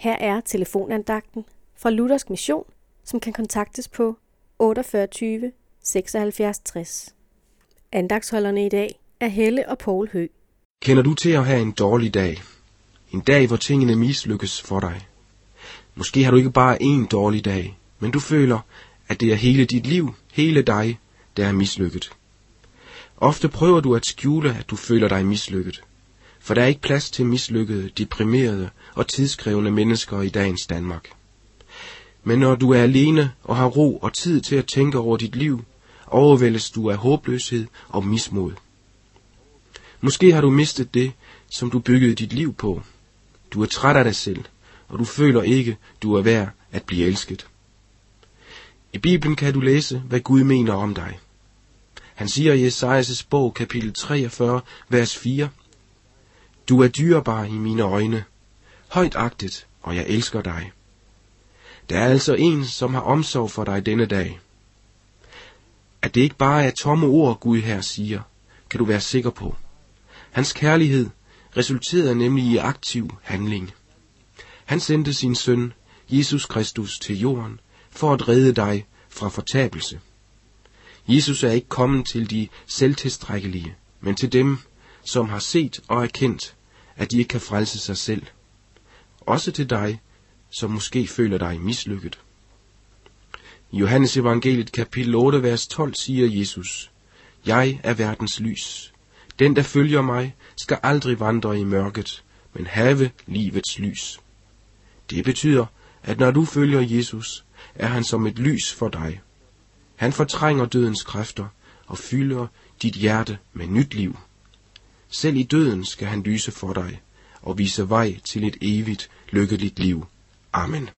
Her er telefonandagten fra Luthersk Mission, som kan kontaktes på 48 76 60. Andagsholderne i dag er Helle og Paul Hø. Kender du til at have en dårlig dag? En dag, hvor tingene mislykkes for dig. Måske har du ikke bare en dårlig dag, men du føler, at det er hele dit liv, hele dig, der er mislykket. Ofte prøver du at skjule, at du føler dig mislykket, for der er ikke plads til mislykkede, deprimerede og tidskrævende mennesker i dagens Danmark. Men når du er alene og har ro og tid til at tænke over dit liv, overvældes du af håbløshed og mismod. Måske har du mistet det, som du byggede dit liv på. Du er træt af dig selv, og du føler ikke, du er værd at blive elsket. I Bibelen kan du læse, hvad Gud mener om dig. Han siger i Esajas' bog, kapitel 43, vers 4, du er dyrebar i mine øjne, højt agtet, og jeg elsker dig. Der er altså en, som har omsorg for dig denne dag. At det ikke bare er tomme ord, Gud her siger, kan du være sikker på. Hans kærlighed resulterede nemlig i aktiv handling. Han sendte sin søn, Jesus Kristus, til jorden for at redde dig fra fortabelse. Jesus er ikke kommet til de selvtilstrækkelige, men til dem, som har set og erkendt, at de ikke kan frelse sig selv. Også til dig, som måske føler dig mislykket. I Johannes evangeliet kapitel 8, vers 12 siger Jesus, Jeg er verdens lys. Den, der følger mig, skal aldrig vandre i mørket, men have livets lys. Det betyder, at når du følger Jesus, er han som et lys for dig. Han fortrænger dødens kræfter og fylder dit hjerte med nyt liv. Selv i døden skal han lyse for dig og vise vej til et evigt lykkeligt liv. Amen.